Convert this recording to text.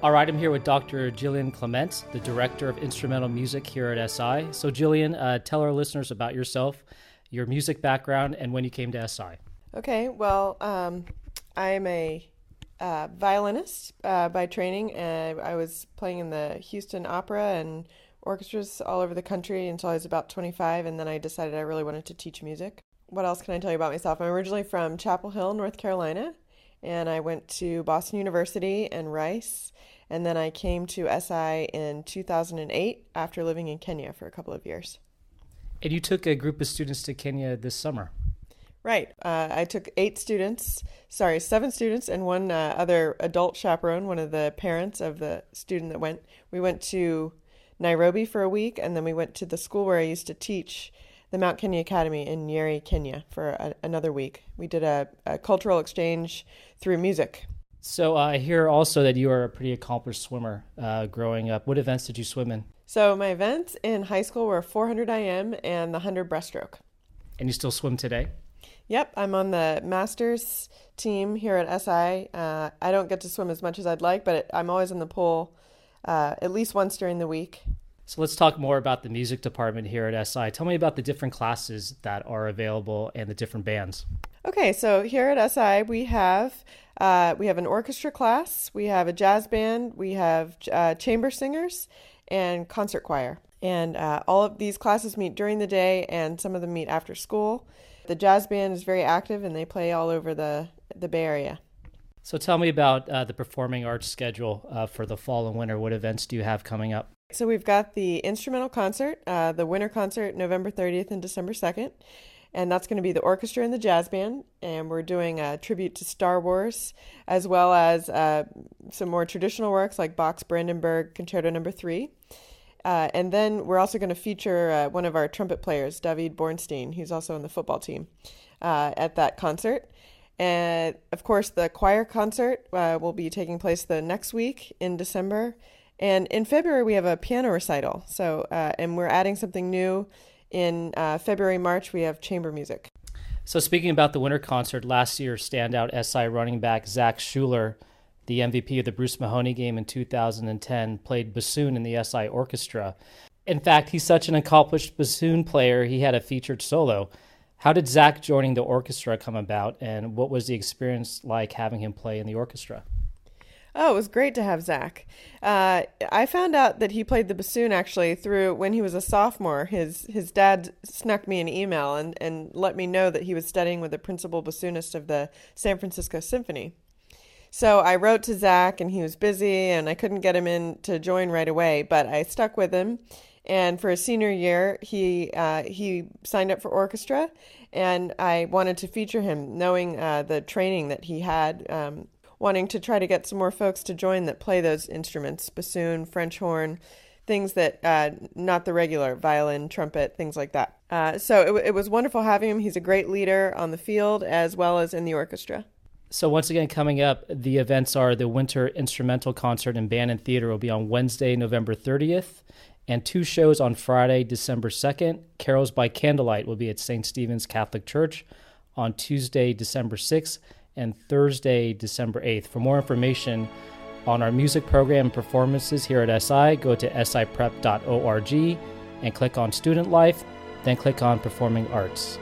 All right, I'm here with Dr. Jillian Clement, the Director of Instrumental Music here at SI. So, Jillian, uh, tell our listeners about yourself, your music background, and when you came to SI. Okay, well, um, I'm a uh, violinist uh, by training, and I was playing in the Houston Opera and orchestras all over the country until I was about 25, and then I decided I really wanted to teach music. What else can I tell you about myself? I'm originally from Chapel Hill, North Carolina, and I went to Boston University and Rice, and then I came to SI in 2008 after living in Kenya for a couple of years. And you took a group of students to Kenya this summer. Right. Uh, I took eight students, sorry, seven students, and one uh, other adult chaperone, one of the parents of the student that went. We went to Nairobi for a week, and then we went to the school where I used to teach, the Mount Kenya Academy in Nyeri, Kenya, for a, another week. We did a, a cultural exchange through music. So uh, I hear also that you are a pretty accomplished swimmer uh, growing up. What events did you swim in? So my events in high school were 400 IM and the 100 breaststroke. And you still swim today? Yep, I'm on the masters team here at SI. Uh, I don't get to swim as much as I'd like, but it, I'm always in the pool uh, at least once during the week. So let's talk more about the music department here at SI. Tell me about the different classes that are available and the different bands. Okay, so here at SI we have uh, we have an orchestra class, we have a jazz band, we have uh, chamber singers, and concert choir. And uh, all of these classes meet during the day, and some of them meet after school. The jazz band is very active, and they play all over the the Bay Area. So tell me about uh, the performing arts schedule uh, for the fall and winter. What events do you have coming up? So we've got the instrumental concert, uh, the winter concert, November 30th and December 2nd. And that's going to be the orchestra and the jazz band. And we're doing a tribute to Star Wars, as well as uh, some more traditional works like Bach's Brandenburg Concerto Number no. 3. Uh, and then we're also going to feature uh, one of our trumpet players, David Bornstein, who's also on the football team, uh, at that concert. And of course, the choir concert uh, will be taking place the next week in December. And in February, we have a piano recital. So, uh, and we're adding something new. In uh, February, March, we have chamber music. So, speaking about the winter concert, last year, standout SI running back Zach Schuler, the MVP of the Bruce Mahoney game in 2010, played bassoon in the SI orchestra. In fact, he's such an accomplished bassoon player, he had a featured solo. How did Zach joining the orchestra come about, and what was the experience like having him play in the orchestra? Oh, it was great to have Zach. Uh, I found out that he played the bassoon actually through when he was a sophomore. His his dad snuck me an email and, and let me know that he was studying with the principal bassoonist of the San Francisco Symphony. So I wrote to Zach, and he was busy, and I couldn't get him in to join right away. But I stuck with him, and for his senior year, he uh, he signed up for orchestra, and I wanted to feature him, knowing uh, the training that he had. Um, wanting to try to get some more folks to join that play those instruments bassoon, French horn, things that uh, not the regular violin, trumpet, things like that. Uh, so it, it was wonderful having him. He's a great leader on the field as well as in the orchestra. So once again, coming up, the events are the Winter Instrumental Concert in Bannan Theater will be on Wednesday, November 30th, and two shows on Friday, December 2nd. Carols by Candlelight will be at St. Stephen's Catholic Church on Tuesday, December 6th, and Thursday, December 8th. For more information on our music program and performances here at SI, go to siprep.org and click on Student Life, then click on Performing Arts.